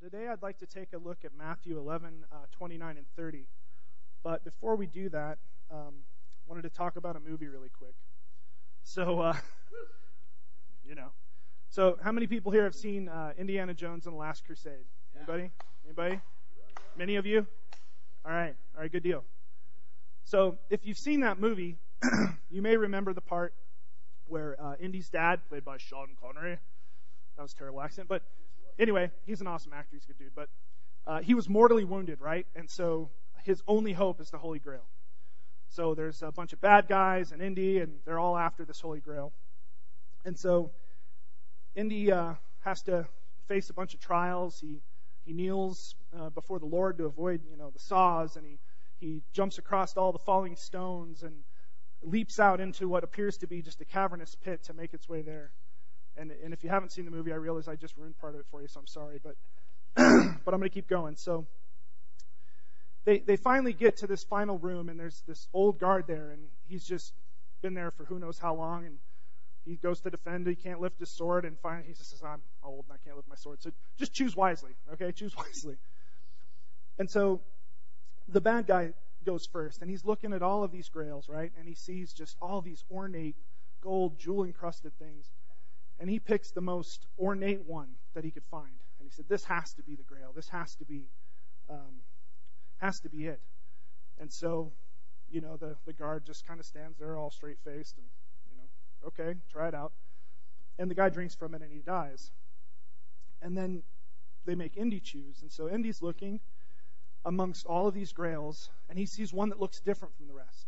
today I'd like to take a look at Matthew 11, uh, 29 and 30. But before we do that, um, wanted to talk about a movie really quick. So, uh, you know, so how many people here have seen uh, Indiana Jones and the Last Crusade? Anybody? Anybody? Many of you? All right. All right. Good deal. So, if you've seen that movie, you may remember the part where uh, Indy's dad, played by Sean Connery, that was a terrible accent, but anyway, he's an awesome actor. He's a good dude. But uh, he was mortally wounded, right? And so his only hope is the Holy Grail. So there's a bunch of bad guys and Indy, and they're all after this Holy Grail. And so Indy uh, has to face a bunch of trials. He he kneels uh, before the Lord to avoid, you know, the saws, and he he jumps across all the falling stones and leaps out into what appears to be just a cavernous pit to make its way there. And, and if you haven't seen the movie, I realize I just ruined part of it for you, so I'm sorry. But but I'm going to keep going. So they they finally get to this final room, and there's this old guard there, and he's just been there for who knows how long, and he goes to defend. He can't lift his sword, and finally he says, "I'm old and I can't lift my sword." So just choose wisely, okay? Choose wisely. And so the bad guy goes first, and he's looking at all of these grails, right? And he sees just all these ornate gold, jewel encrusted things and he picks the most ornate one that he could find. And he said, "This has to be the Grail. This has to be, um, has to be it." And so, you know, the the guard just kind of stands there, all straight faced, and you know, okay, try it out. And the guy drinks from it, and he dies. And then they make Indy choose, and so Indy's looking amongst all of these grails, and he sees one that looks different from the rest.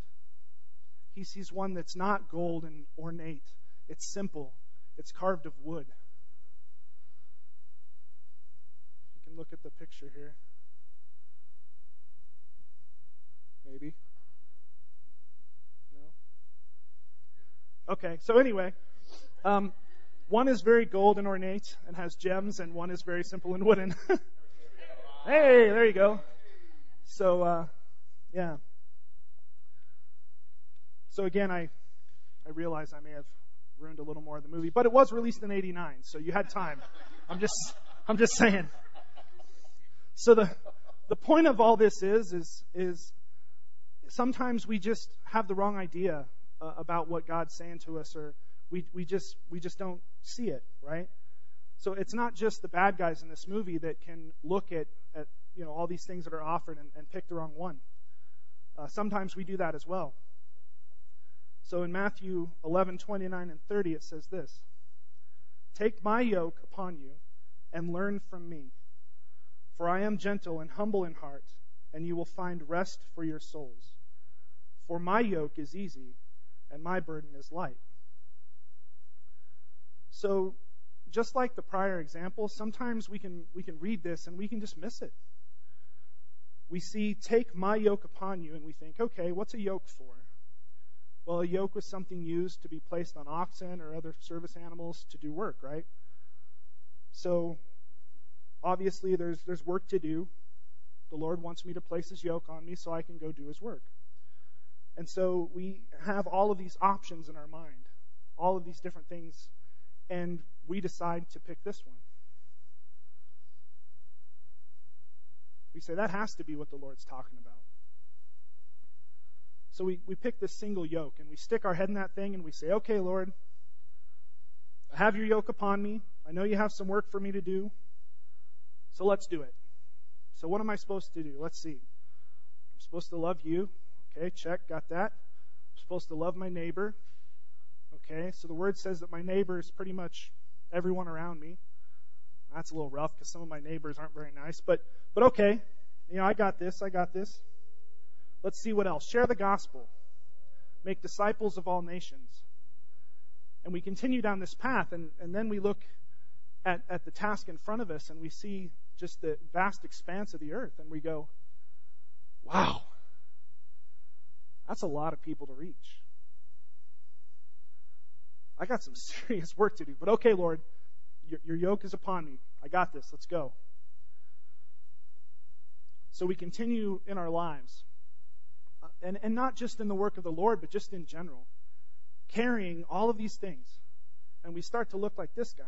He sees one that's not gold and ornate. It's simple it's carved of wood. You can look at the picture here. Maybe. No? Okay, so anyway, um, one is very gold and ornate and has gems, and one is very simple and wooden. hey, there you go. So, uh, yeah. So again, I I realize I may have ruined a little more of the movie, but it was released in 89, so you had time. I'm just, I'm just saying. So the, the point of all this is, is, is sometimes we just have the wrong idea uh, about what God's saying to us, or we, we just, we just don't see it, right? So it's not just the bad guys in this movie that can look at, at you know, all these things that are offered and, and pick the wrong one. Uh, sometimes we do that as well. So in Matthew 11, 29 and 30, it says this Take my yoke upon you and learn from me, for I am gentle and humble in heart, and you will find rest for your souls. For my yoke is easy and my burden is light. So, just like the prior example, sometimes we can, we can read this and we can just miss it. We see, Take my yoke upon you, and we think, okay, what's a yoke for? Well, a yoke was something used to be placed on oxen or other service animals to do work, right? So, obviously, there's, there's work to do. The Lord wants me to place His yoke on me so I can go do His work. And so we have all of these options in our mind, all of these different things, and we decide to pick this one. We say that has to be what the Lord's talking about. So we, we pick this single yoke and we stick our head in that thing and we say, okay, Lord, I have your yoke upon me. I know you have some work for me to do. So let's do it. So what am I supposed to do? Let's see. I'm supposed to love you. Okay, check, got that. I'm supposed to love my neighbor. Okay, so the word says that my neighbor is pretty much everyone around me. That's a little rough because some of my neighbors aren't very nice, but but okay. You know, I got this. I got this. Let's see what else. Share the gospel. Make disciples of all nations. And we continue down this path, and, and then we look at, at the task in front of us, and we see just the vast expanse of the earth, and we go, wow, that's a lot of people to reach. I got some serious work to do, but okay, Lord, your, your yoke is upon me. I got this. Let's go. So we continue in our lives and, and not just in the work of the Lord, but just in general, carrying all of these things. And we start to look like this guy.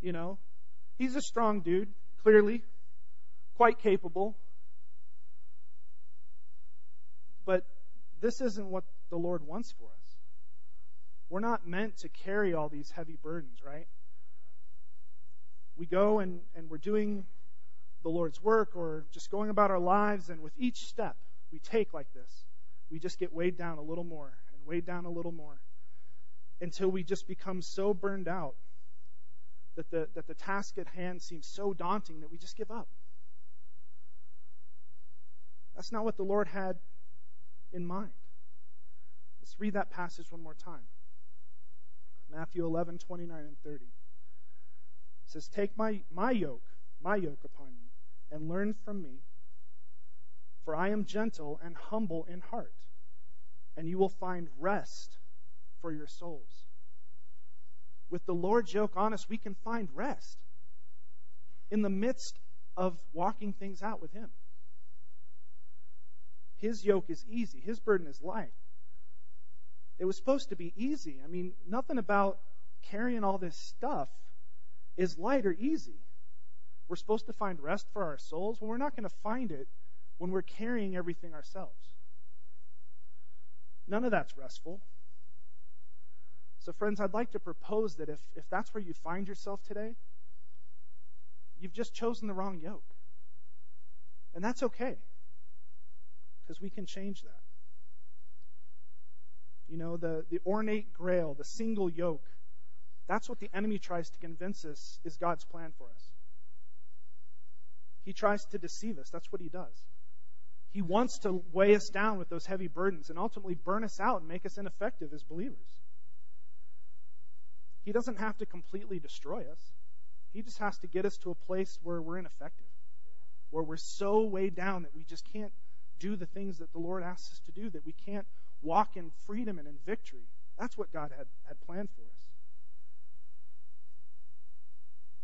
You know, he's a strong dude, clearly, quite capable. But this isn't what the Lord wants for us. We're not meant to carry all these heavy burdens, right? We go and, and we're doing the Lord's work or just going about our lives, and with each step we take like this, we just get weighed down a little more and weighed down a little more until we just become so burned out that the, that the task at hand seems so daunting that we just give up. That's not what the Lord had in mind. Let's read that passage one more time. Matthew 11, 29 and 30. It says, Take my, my yoke, my yoke upon you, and learn from me, for I am gentle and humble in heart, and you will find rest for your souls. With the Lord's yoke on us, we can find rest in the midst of walking things out with Him. His yoke is easy, His burden is light. It was supposed to be easy. I mean, nothing about carrying all this stuff is light or easy. We're supposed to find rest for our souls. Well, we're not going to find it when we're carrying everything ourselves. None of that's restful. So, friends, I'd like to propose that if, if that's where you find yourself today, you've just chosen the wrong yoke. And that's okay, because we can change that. You know, the, the ornate grail, the single yoke, that's what the enemy tries to convince us is God's plan for us. He tries to deceive us. That's what he does. He wants to weigh us down with those heavy burdens and ultimately burn us out and make us ineffective as believers. He doesn't have to completely destroy us. He just has to get us to a place where we're ineffective, where we're so weighed down that we just can't do the things that the Lord asks us to do, that we can't walk in freedom and in victory. That's what God had, had planned for us.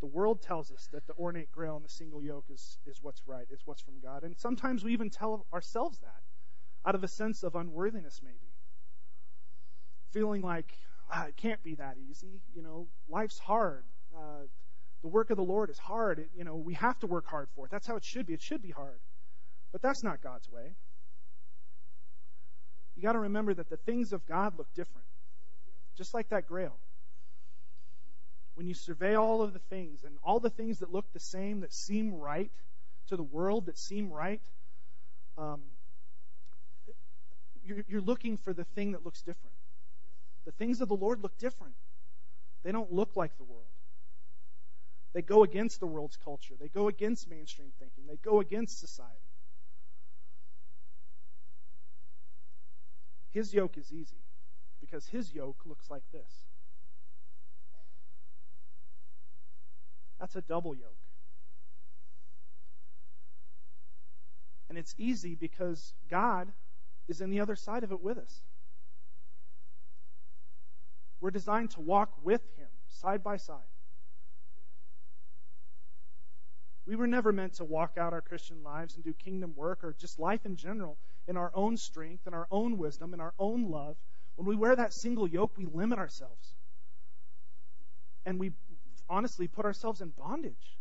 The world tells us that the ornate grail and the single yoke is, is what's right, is what's from God. And sometimes we even tell ourselves that out of a sense of unworthiness, maybe. Feeling like, ah, it can't be that easy. You know, life's hard. Uh, the work of the Lord is hard. It, you know, we have to work hard for it. That's how it should be. It should be hard. But that's not God's way. You got to remember that the things of God look different. Just like that grail you survey all of the things and all the things that look the same, that seem right to the world, that seem right, um, you're, you're looking for the thing that looks different. The things of the Lord look different. They don't look like the world. They go against the world's culture. They go against mainstream thinking. They go against society. His yoke is easy because his yoke looks like this. That's a double yoke. And it's easy because God is in the other side of it with us. We're designed to walk with Him, side by side. We were never meant to walk out our Christian lives and do kingdom work or just life in general in our own strength and our own wisdom and our own love. When we wear that single yoke, we limit ourselves. And we honestly put ourselves in bondage.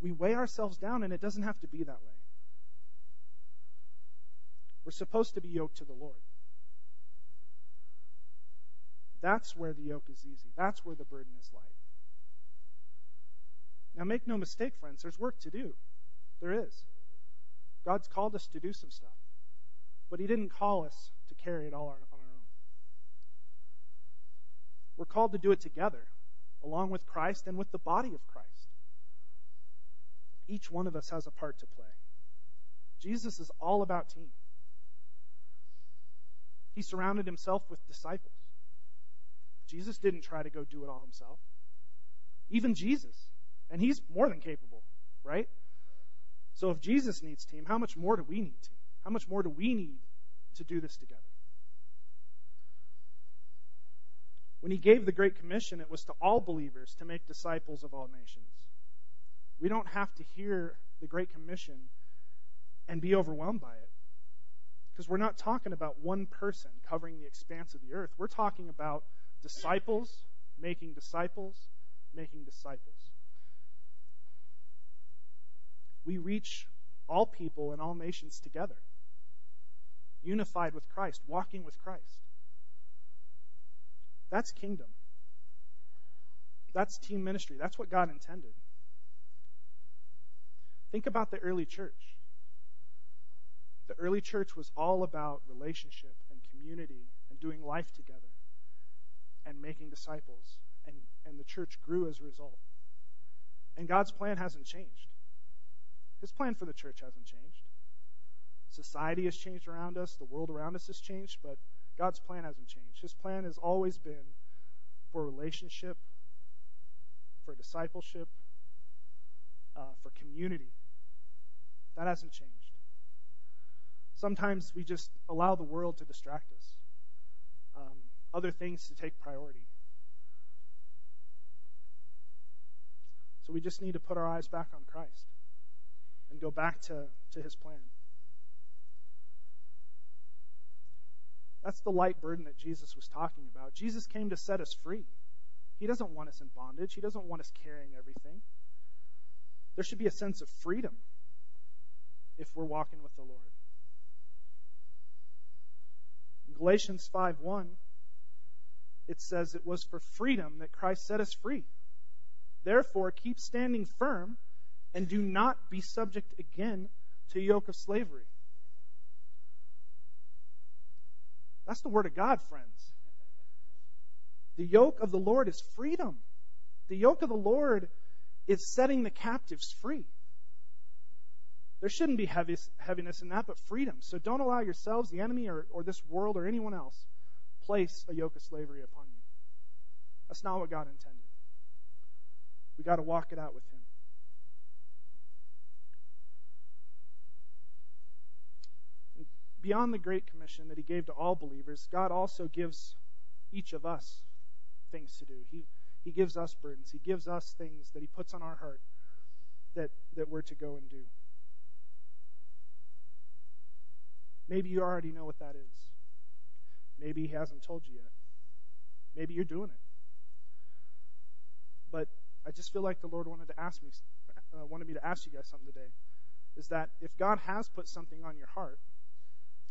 We weigh ourselves down, and it doesn't have to be that way. We're supposed to be yoked to the Lord. That's where the yoke is easy. That's where the burden is light. Now, make no mistake, friends, there's work to do. There is. God's called us to do some stuff, but He didn't call us to carry it all on our own. We're called to do it together along with Christ and with the body of Christ. Each one of us has a part to play. Jesus is all about team. He surrounded himself with disciples. Jesus didn't try to go do it all himself. Even Jesus. And he's more than capable, right? So if Jesus needs team, how much more do we need team? How much more do we need to do this together? When he gave the Great Commission, it was to all believers to make disciples of all nations. We don't have to hear the Great Commission and be overwhelmed by it. Because we're not talking about one person covering the expanse of the earth. We're talking about disciples making disciples, making disciples. We reach all people and all nations together, unified with Christ, walking with Christ. That's kingdom. That's team ministry. That's what God intended. Think about the early church. The early church was all about relationship and community and doing life together and making disciples. And, and the church grew as a result. And God's plan hasn't changed. His plan for the church hasn't changed. Society has changed around us, the world around us has changed, but God's plan hasn't changed. His plan has always been for relationship, for discipleship, uh, for community. That hasn't changed. Sometimes we just allow the world to distract us, um, other things to take priority. So we just need to put our eyes back on Christ and go back to, to his plan. That's the light burden that Jesus was talking about. Jesus came to set us free. He doesn't want us in bondage, He doesn't want us carrying everything. There should be a sense of freedom if we're walking with the Lord. In Galatians 5 1, it says it was for freedom that Christ set us free. Therefore, keep standing firm and do not be subject again to yoke of slavery. That's the word of God, friends. The yoke of the Lord is freedom. The yoke of the Lord is setting the captives free. There shouldn't be heaviness in that, but freedom. So don't allow yourselves, the enemy, or, or this world, or anyone else, place a yoke of slavery upon you. That's not what God intended. We got to walk it out with Him. Beyond the Great Commission that He gave to all believers, God also gives each of us things to do. He, he gives us burdens. He gives us things that He puts on our heart that, that we're to go and do. Maybe you already know what that is. Maybe He hasn't told you yet. Maybe you're doing it. But I just feel like the Lord wanted to ask me, uh, wanted me to ask you guys something today. Is that if God has put something on your heart,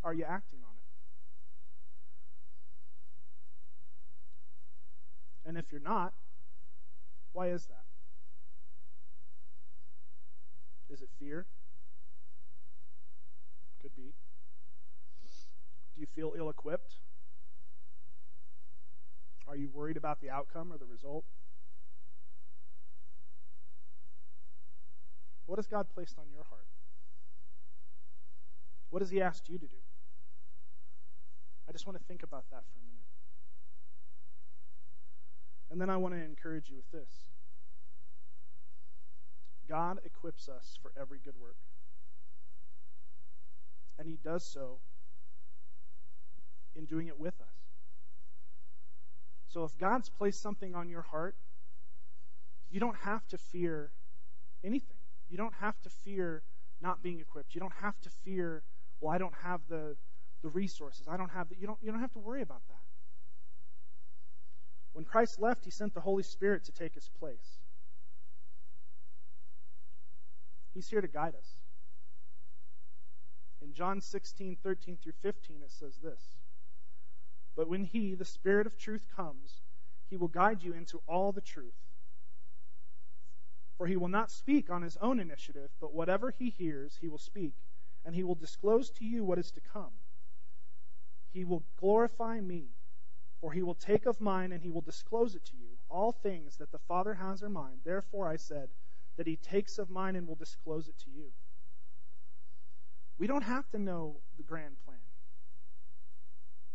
are you acting on it? And if you're not, why is that? Is it fear? Could be. Do you feel ill equipped? Are you worried about the outcome or the result? What has God placed on your heart? What has He asked you to do? I just want to think about that for a minute. And then I want to encourage you with this God equips us for every good work. And He does so in doing it with us. So if God's placed something on your heart, you don't have to fear anything. You don't have to fear not being equipped. You don't have to fear, well, I don't have the the resources. I don't have that. You don't, you don't have to worry about that. When Christ left, he sent the Holy Spirit to take his place. He's here to guide us. In John 16, 13 through 15, it says this But when he, the Spirit of truth, comes, he will guide you into all the truth. For he will not speak on his own initiative, but whatever he hears, he will speak, and he will disclose to you what is to come. He will glorify me, for he will take of mine and he will disclose it to you. All things that the Father has are mine. Therefore I said that he takes of mine and will disclose it to you. We don't have to know the grand plan.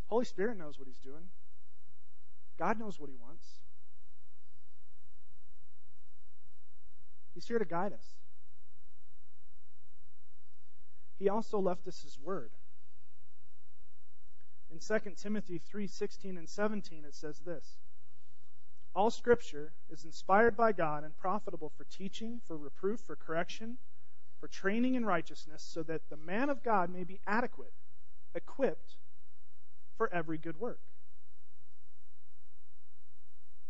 Holy Spirit knows what he's doing. God knows what he wants. He's here to guide us. He also left us his word. In 2 Timothy 3:16 and 17 it says this: All scripture is inspired by God and profitable for teaching, for reproof, for correction, for training in righteousness, so that the man of God may be adequate, equipped for every good work.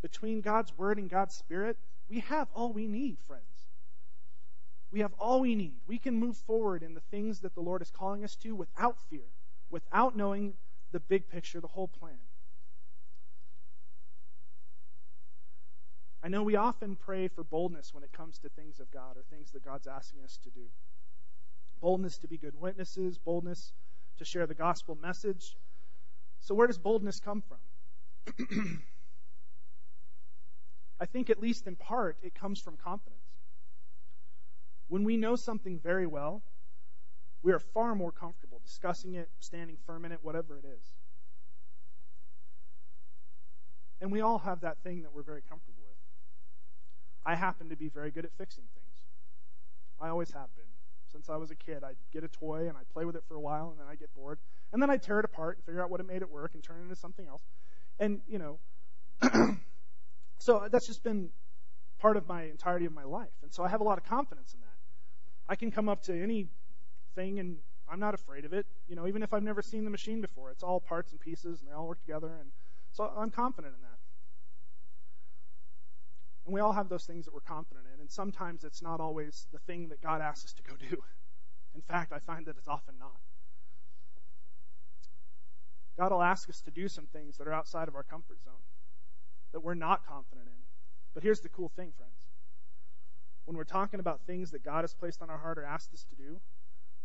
between God's Word and God's Spirit, we have all we need, friends. We have all we need. We can move forward in the things that the Lord is calling us to without fear, without knowing the big picture, the whole plan. I know we often pray for boldness when it comes to things of God or things that God's asking us to do. Boldness to be good witnesses, boldness to share the gospel message. So, where does boldness come from? I think, at least in part, it comes from confidence. When we know something very well, we are far more comfortable discussing it, standing firm in it, whatever it is. And we all have that thing that we're very comfortable with. I happen to be very good at fixing things. I always have been. Since I was a kid, I'd get a toy and I'd play with it for a while and then I'd get bored. And then I'd tear it apart and figure out what it made it work and turn it into something else. And, you know, so that's just been part of my entirety of my life. And so I have a lot of confidence in that. I can come up to anything and I'm not afraid of it. You know, even if I've never seen the machine before, it's all parts and pieces and they all work together. And so I'm confident in that. And we all have those things that we're confident in. And sometimes it's not always the thing that God asks us to go do. In fact, I find that it's often not. God will ask us to do some things that are outside of our comfort zone, that we're not confident in. But here's the cool thing, friends when we're talking about things that God has placed on our heart or asked us to do,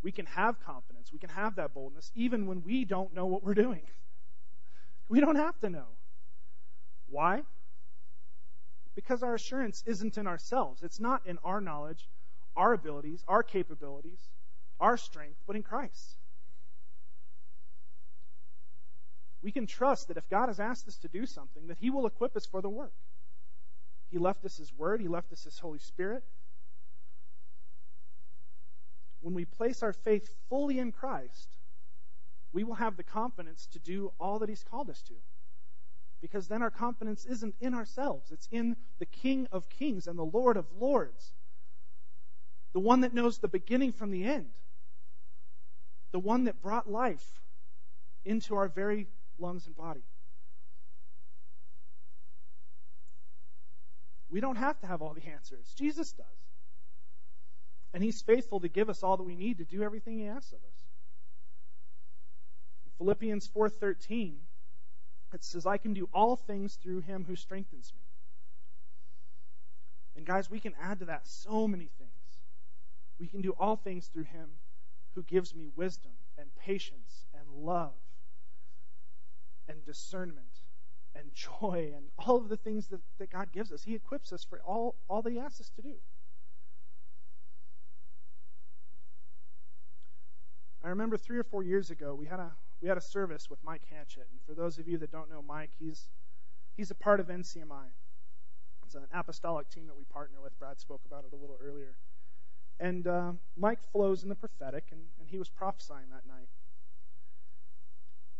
we can have confidence. We can have that boldness even when we don't know what we're doing. We don't have to know. Why? Because our assurance isn't in ourselves. It's not in our knowledge, our abilities, our capabilities, our strength, but in Christ. We can trust that if God has asked us to do something, that He will equip us for the work. He left us His Word, He left us His Holy Spirit. When we place our faith fully in Christ, we will have the confidence to do all that He's called us to. Because then our confidence isn't in ourselves, it's in the King of Kings and the Lord of Lords, the one that knows the beginning from the end, the one that brought life into our very lungs and body. We don't have to have all the answers. Jesus does. And he's faithful to give us all that we need to do everything he asks of us. Philippians 4:13 it says I can do all things through him who strengthens me. And guys, we can add to that so many things. We can do all things through him who gives me wisdom and patience and love and discernment and joy and all of the things that, that God gives us. He equips us for all, all that He asks us to do. Remember three or four years ago we had a we had a service with Mike Hanchett, and for those of you that don't know Mike, he's he's a part of NCMI. It's an apostolic team that we partner with. Brad spoke about it a little earlier, and uh, Mike flows in the prophetic, and, and he was prophesying that night.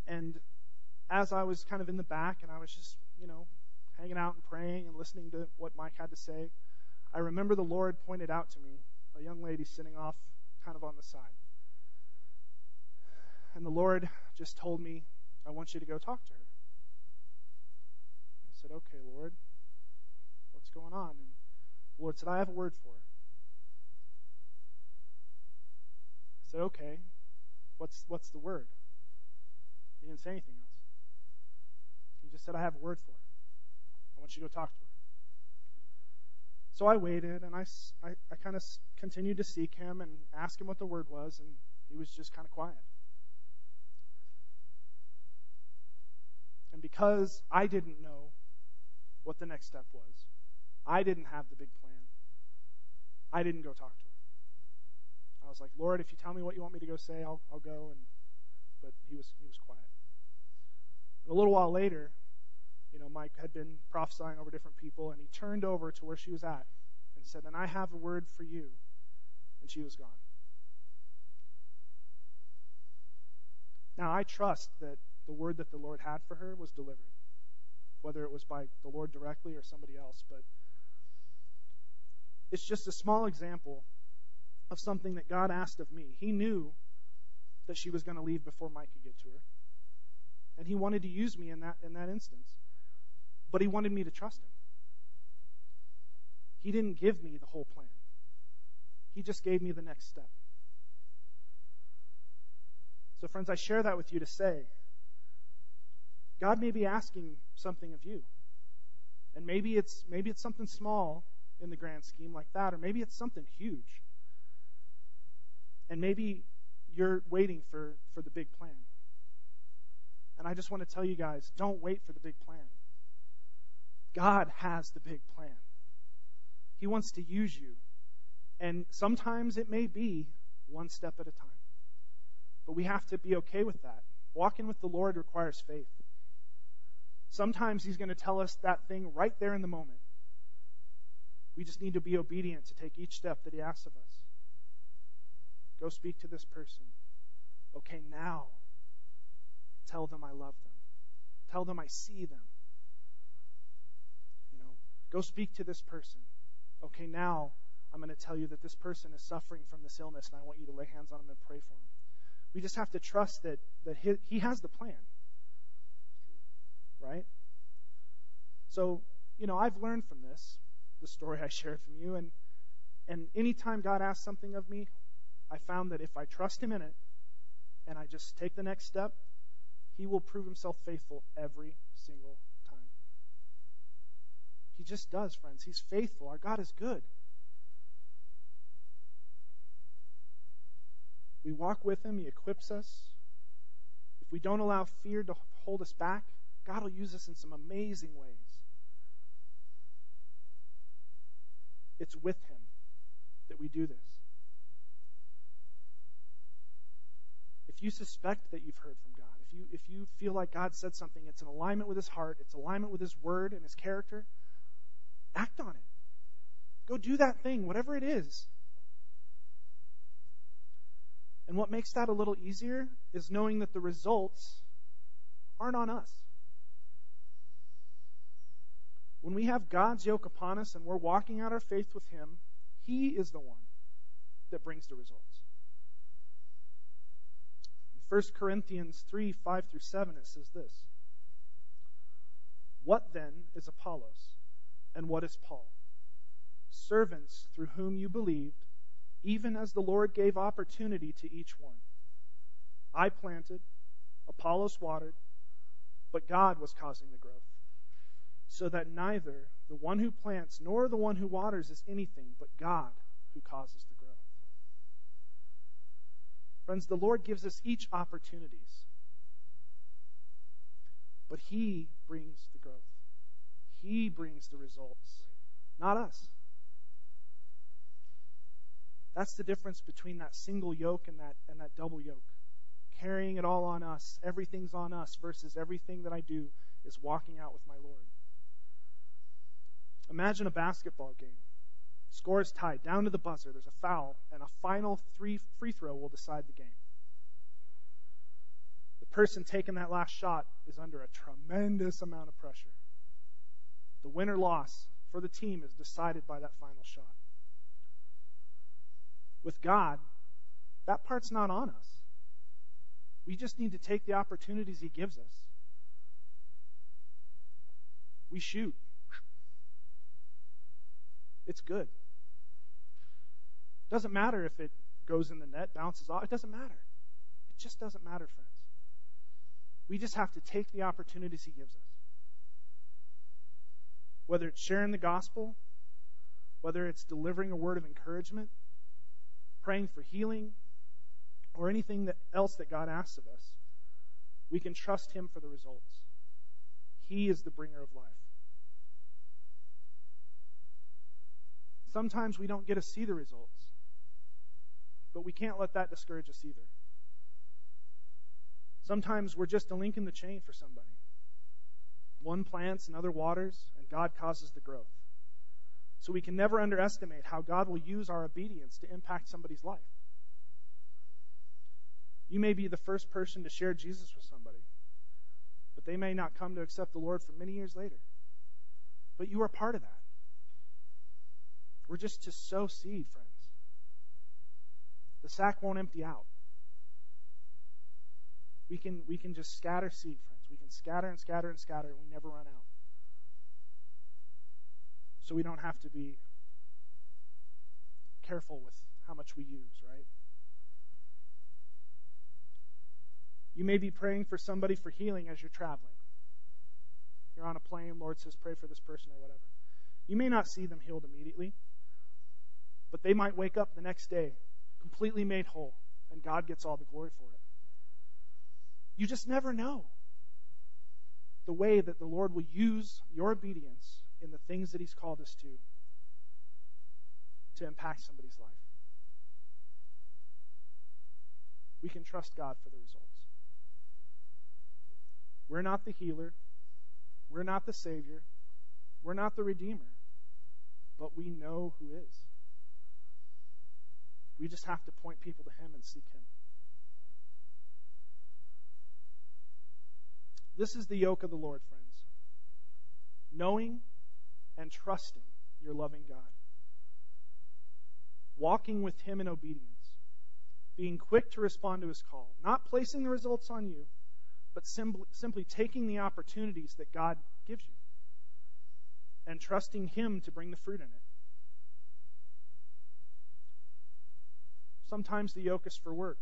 And as I was kind of in the back and I was just, you know, hanging out and praying and listening to what Mike had to say, I remember the Lord pointed out to me a young lady sitting off kind of on the side. And the Lord just told me, I want you to go talk to her. I said, Okay, Lord, what's going on? And the Lord said, I have a word for her. I said, Okay, what's what's the word? He didn't say anything else He just said, I have a word for her. I want you to go talk to her. So I waited and I, I, I kind of continued to seek him and ask him what the word was, and he was just kind of quiet. And because I didn't know what the next step was, I didn't have the big plan, I didn't go talk to her. I was like, Lord, if you tell me what you want me to go say, I'll, I'll go. And but he was he was quiet. And a little while later, you know, Mike had been prophesying over different people, and he turned over to where she was at and said, And I have a word for you. And she was gone. Now, I trust that the word that the Lord had for her was delivered, whether it was by the Lord directly or somebody else. But it's just a small example of something that God asked of me. He knew that she was going to leave before Mike could get to her. And he wanted to use me in that in that instance but he wanted me to trust him. He didn't give me the whole plan, He just gave me the next step. So, friends, I share that with you to say God may be asking something of you. And maybe it's maybe it's something small in the grand scheme like that, or maybe it's something huge. And maybe you're waiting for, for the big plan. And I just want to tell you guys, don't wait for the big plan. God has the big plan. He wants to use you. And sometimes it may be one step at a time. But we have to be okay with that. Walking with the Lord requires faith. Sometimes He's going to tell us that thing right there in the moment. We just need to be obedient to take each step that He asks of us. Go speak to this person. Okay, now tell them I love them. Tell them I see them. You know, go speak to this person. Okay, now I'm going to tell you that this person is suffering from this illness and I want you to lay hands on them and pray for them. We just have to trust that, that he, he has the plan. Right? So, you know, I've learned from this, the story I shared from you, and and anytime God asks something of me, I found that if I trust Him in it and I just take the next step, He will prove Himself faithful every single time. He just does, friends. He's faithful. Our God is good. We walk with Him, He equips us. If we don't allow fear to hold us back, God will use us in some amazing ways. It's with Him that we do this. If you suspect that you've heard from God, if you, if you feel like God said something, it's in alignment with His heart, it's alignment with His word and His character, act on it. Go do that thing, whatever it is. And what makes that a little easier is knowing that the results aren't on us. When we have God's yoke upon us and we're walking out our faith with Him, He is the one that brings the results. In 1 Corinthians 3 5 through 7, it says this What then is Apollos, and what is Paul? Servants through whom you believed even as the Lord gave opportunity to each one. I planted, Apollos watered, but God was causing the growth, so that neither the one who plants nor the one who waters is anything, but God who causes the growth. Friends, the Lord gives us each opportunities, but He brings the growth. He brings the results, not us. That's the difference between that single yoke and that and that double yoke. Carrying it all on us, everything's on us versus everything that I do is walking out with my Lord. Imagine a basketball game. Score is tied down to the buzzer. There's a foul, and a final three free throw will decide the game. The person taking that last shot is under a tremendous amount of pressure. The win or loss for the team is decided by that final shot with God, that part's not on us. We just need to take the opportunities He gives us. We shoot. It's good. Doesn't matter if it goes in the net, bounces off. It doesn't matter. It just doesn't matter, friends. We just have to take the opportunities He gives us. Whether it's sharing the gospel, whether it's delivering a word of encouragement, praying for healing, or anything that, else that God asks of us, we can trust Him for the results. He is the bringer of life. Sometimes we don't get to see the results, but we can't let that discourage us either. Sometimes we're just a link in the chain for somebody. One plants, another waters, and God causes the growth. So we can never underestimate how God will use our obedience to impact somebody's life. You may be the first person to share Jesus with somebody, but they may not come to accept the Lord for many years later. But you are part of that. We're just to sow seed, friends. The sack won't empty out. We can we can just scatter seed, friends. We can scatter and scatter and scatter, and we never run out so we don't have to be careful with how much we use, right? You may be praying for somebody for healing as you're traveling. You're on a plane, Lord says, pray for this person or whatever. You may not see them healed immediately, but they might wake up the next day completely made whole, and God gets all the glory for it. You just never know the way that the Lord will use your obedience in the things that He's called us to to impact somebody's life. We can trust God for the results. We're not the healer. We're not the Savior. We're not the Redeemer. But we know who is. We just have to point people to Him and seek Him. This is the yoke of the Lord, friends. Knowing and trusting your loving God. Walking with Him in obedience. Being quick to respond to His call. Not placing the results on you, but simply, simply taking the opportunities that God gives you. And trusting Him to bring the fruit in it. Sometimes the yoke is for work,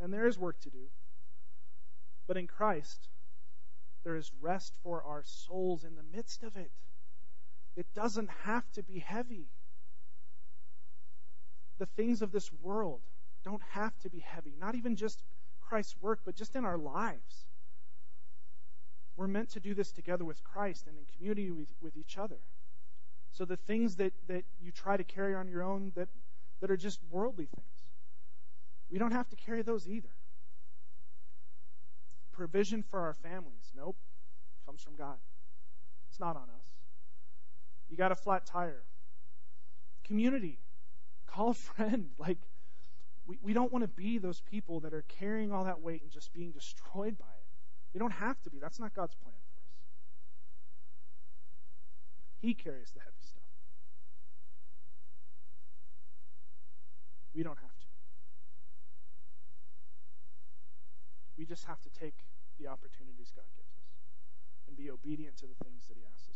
and there is work to do. But in Christ, there is rest for our souls in the midst of it. It doesn't have to be heavy. The things of this world don't have to be heavy, not even just Christ's work, but just in our lives. We're meant to do this together with Christ and in community with, with each other. So the things that, that you try to carry on your own that, that are just worldly things, we don't have to carry those either. Provision for our families, nope, comes from God. It's not on us. You got a flat tire. Community, call a friend. Like, we, we don't want to be those people that are carrying all that weight and just being destroyed by it. We don't have to be. That's not God's plan for us. He carries the heavy stuff. We don't have to. We just have to take the opportunities God gives us and be obedient to the things that He asks us.